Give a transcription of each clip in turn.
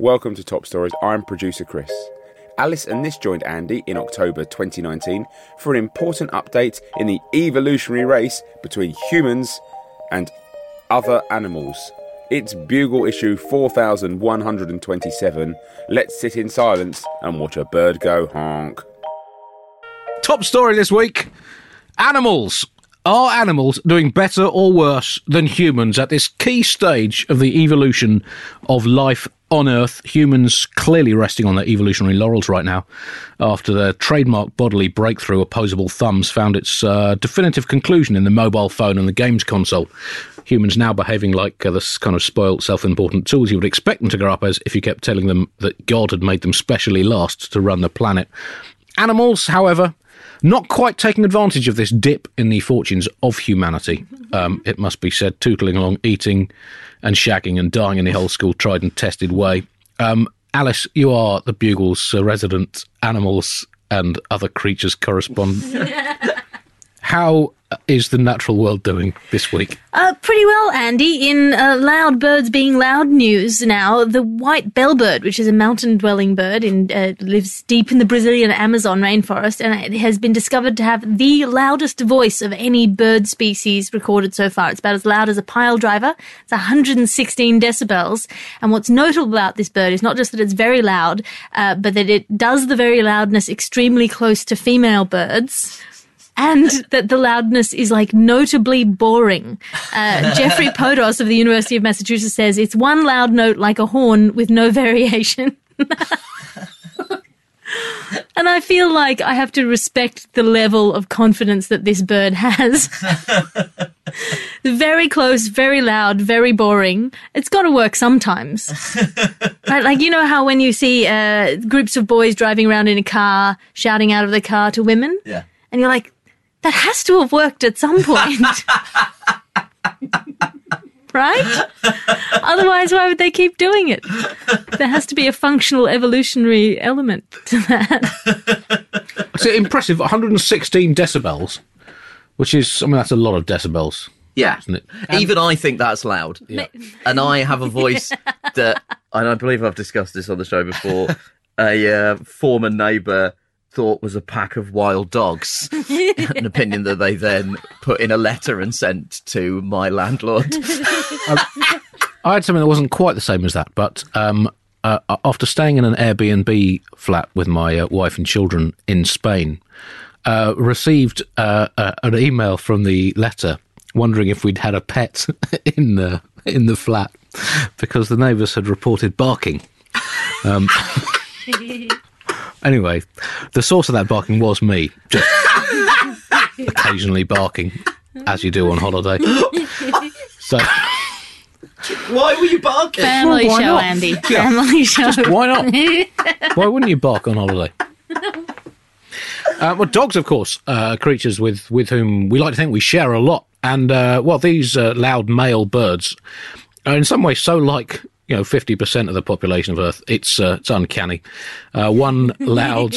Welcome to Top Stories. I'm producer Chris. Alice and Nish joined Andy in October 2019 for an important update in the evolutionary race between humans and other animals. It's Bugle issue 4127. Let's sit in silence and watch a bird go honk. Top story this week Animals. Are animals doing better or worse than humans at this key stage of the evolution of life on Earth? Humans clearly resting on their evolutionary laurels right now after their trademark bodily breakthrough, opposable thumbs, found its uh, definitive conclusion in the mobile phone and the games console. Humans now behaving like uh, this kind of spoilt, self important tools you would expect them to grow up as if you kept telling them that God had made them specially last to run the planet. Animals, however, not quite taking advantage of this dip in the fortunes of humanity. Um, it must be said, tootling along, eating and shagging and dying in the old school tried and tested way. Um, Alice, you are the Bugle's uh, resident animals and other creatures correspondent. How is the natural world doing this week? Uh, pretty well, Andy. In uh, loud birds being loud news now, the white bellbird, which is a mountain-dwelling bird, uh, lives deep in the Brazilian Amazon rainforest, and it has been discovered to have the loudest voice of any bird species recorded so far. It's about as loud as a pile driver. It's 116 decibels. And what's notable about this bird is not just that it's very loud, uh, but that it does the very loudness extremely close to female birds and that the loudness is like notably boring. Uh, Jeffrey Podos of the University of Massachusetts says it's one loud note like a horn with no variation. and I feel like I have to respect the level of confidence that this bird has. very close, very loud, very boring. It's got to work sometimes. right? Like, you know how when you see uh, groups of boys driving around in a car, shouting out of the car to women? Yeah. And you're like, that has to have worked at some point. right? Otherwise, why would they keep doing it? There has to be a functional evolutionary element to that. It's impressive 116 decibels, which is, I mean, that's a lot of decibels. Yeah. Isn't it? Even I think that's loud. Yeah. And I have a voice that, and I believe I've discussed this on the show before, a uh, former neighbour thought was a pack of wild dogs. An opinion that they then put in a letter and sent to my landlord. I had something that wasn't quite the same as that, but um, uh, after staying in an Airbnb flat with my uh, wife and children in Spain, uh, received uh, uh, an email from the letter wondering if we'd had a pet in the in the flat because the neighbours had reported barking. Um, anyway, the source of that barking was me, just occasionally barking, as you do on holiday. So. Why were you barking? Family Well, show, not? Andy. Yeah. Family show. Just why not? why wouldn't you bark on holiday? Uh, well, dogs, of course, uh, creatures with, with whom we like to think we share a lot. And, uh, well, these uh, loud male birds are in some ways so like, you know, 50% of the population of Earth. It's, uh, it's uncanny. Uh, one loud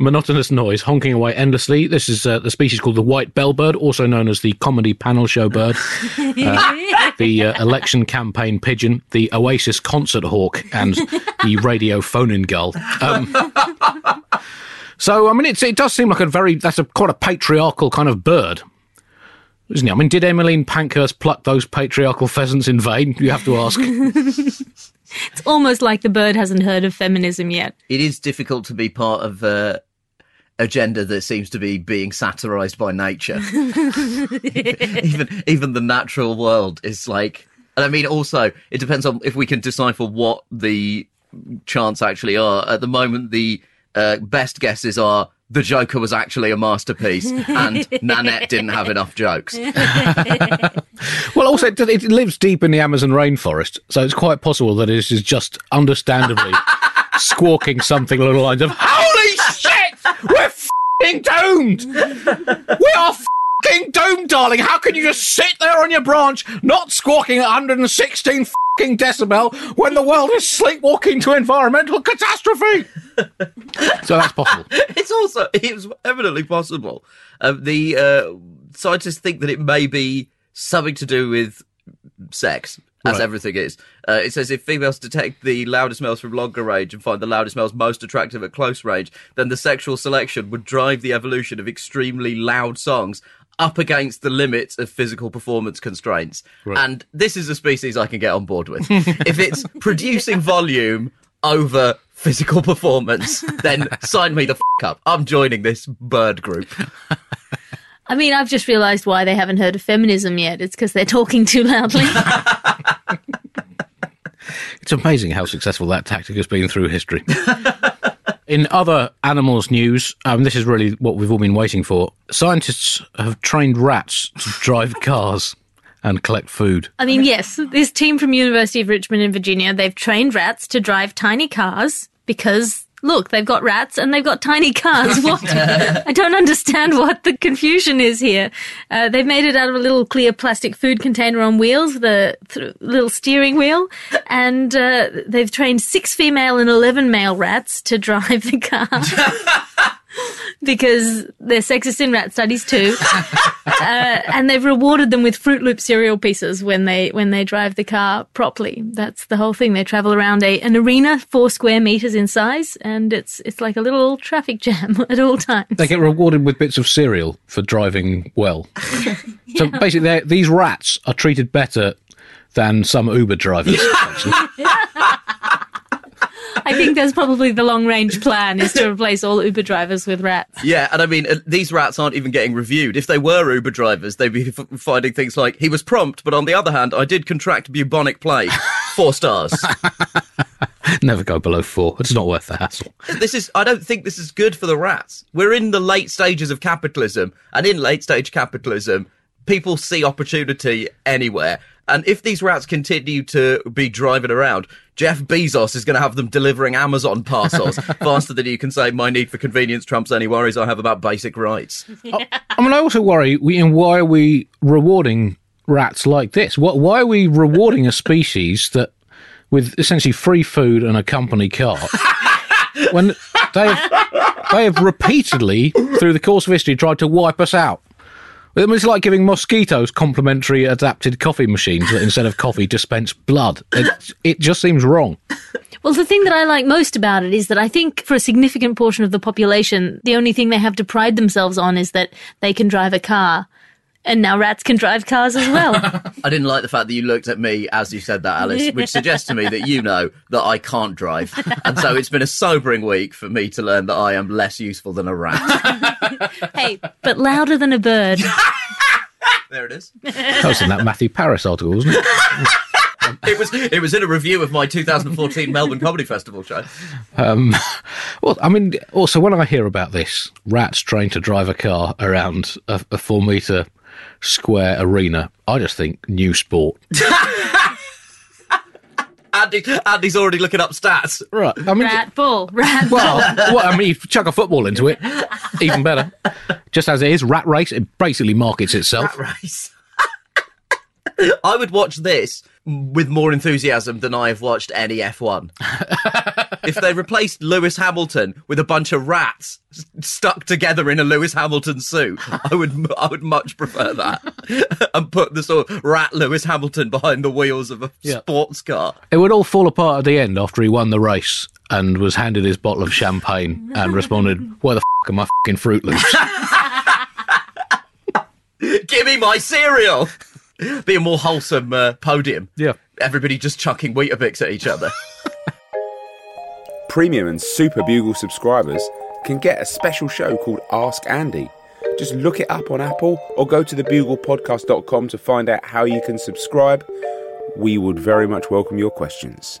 monotonous noise honking away endlessly. This is uh, the species called the white bellbird, also known as the comedy panel show bird, uh, the uh, election campaign pigeon, the Oasis concert hawk, and the radio phone-in gull. Um, so, I mean, it's, it does seem like a very that's a quite a patriarchal kind of bird. Isn't it? I mean, did Emmeline Pankhurst pluck those patriarchal pheasants in vain? You have to ask. It's almost like the bird hasn't heard of feminism yet. It is difficult to be part of a agenda that seems to be being satirized by nature. even even the natural world is like, and I mean, also it depends on if we can decipher what the chants actually are. At the moment, the uh, best guesses are the Joker was actually a masterpiece, and Nanette didn't have enough jokes. Well, also, it, it lives deep in the Amazon rainforest, so it's quite possible that it is just understandably squawking something along the lines of "Holy shit, we're fing doomed! We are fing doomed, darling! How can you just sit there on your branch, not squawking at 116 fing decibel when the world is sleepwalking to environmental catastrophe?" so that's possible. it's also it was evidently possible. Um, the uh, scientists think that it may be something to do with sex, as Right. everything is. Uh, it says if females detect the loudest males from longer range and find the loudest males most attractive at close range, then the sexual selection would drive the evolution of extremely loud songs up against the limits of physical performance constraints. And this is a species I can get on board with. if it's producing volume over physical performance, then sign me the f- up. I'm joining this bird group. I mean, I've just realised why they haven't heard of feminism yet. It's because they're talking too loudly. It's amazing how successful that tactic has been through history. In other animals news, um, this is really what we've all been waiting for. Scientists have trained rats to drive cars and collect food. I mean, yes, this team from University of Richmond in Virginia, they've trained rats to drive tiny cars because look, they've got rats and they've got tiny cars. What? I don't understand what the confusion is here. Uh, they've made it out of a little clear plastic food container on wheels, the th- little steering wheel, and uh, they've trained six female and eleven male rats to drive the car. because they're sexist in rat studies too, uh, and they've rewarded them with Froot Loop cereal pieces when they when they drive the car properly. That's the whole thing. They travel around a an arena four square meters in size, and it's it's like a little traffic jam at all times. They get rewarded with bits of cereal for driving well. So basically, these rats are treated better than some Uber drivers. I think that's probably the long range plan is to replace all Uber drivers with rats. Yeah, and I mean, uh, these rats aren't even getting reviewed. If they were Uber drivers, they'd be f- finding things like, he was prompt, but on the other hand, I did contract bubonic plague. Four stars. Never go below four. It's not worth the hassle. this is, I don't think this is good for the rats. We're in the late stages of capitalism, and in late stage capitalism, people see opportunity anywhere. And if these rats continue to be driving around, Jeff Bezos is going to have them delivering Amazon parcels faster than you can say, my need for convenience trumps any worries I have about basic rights. I mean, I also worry. We, and why are we rewarding rats like this? What? Why are we rewarding a species that, with essentially free food and a company car, when they have, they have repeatedly, through the course of history, tried to wipe us out? I mean, It's like giving mosquitoes complimentary adapted coffee machines that instead of coffee dispense blood. It, it just seems wrong. Well, the thing that I like most about it is that I think for a significant portion of the population, the only thing they have to pride themselves on is that they can drive a car. And now rats can drive cars as well. I didn't like the fact that you looked at me as you said that, Alice, which suggests to me that you know that I can't drive. And so it's been a sobering week for me to learn that I am less useful than a rat. hey, but louder than a bird. there it is. That was in that Matthew Parris article, wasn't it? It was it was in a review of my 2014 Melbourne Comedy Festival show. Um, well, I mean, also when I hear about this, rats trained to drive a car around a, a four metre square arena, I just think new sport. Andy, Andy's already looking up stats. Right. I mean, Rat bull. Rat well, well, I mean, if you chuck a football into it, even better. Just as it is, rat race, it basically markets itself. Race. I would watch this with more enthusiasm than I have watched any F1. if they replaced Lewis Hamilton with a bunch of rats stuck together in a Lewis Hamilton suit, I would m- I would much prefer that. and put the sort of rat Lewis Hamilton behind the wheels of a Yeah. sports car. It would all fall apart at the end after he won the race and was handed his bottle of champagne and responded, "Where the f- are my fucking Froot Loops?" Give me my cereal. Be a more wholesome uh, podium. Yeah. Everybody just chucking Weetabix at each other. Premium and Super Bugle subscribers can get a special show called Ask Andy. Just look it up on Apple or go to thebuglepodcast.com to find out how you can subscribe. We would very much welcome your questions.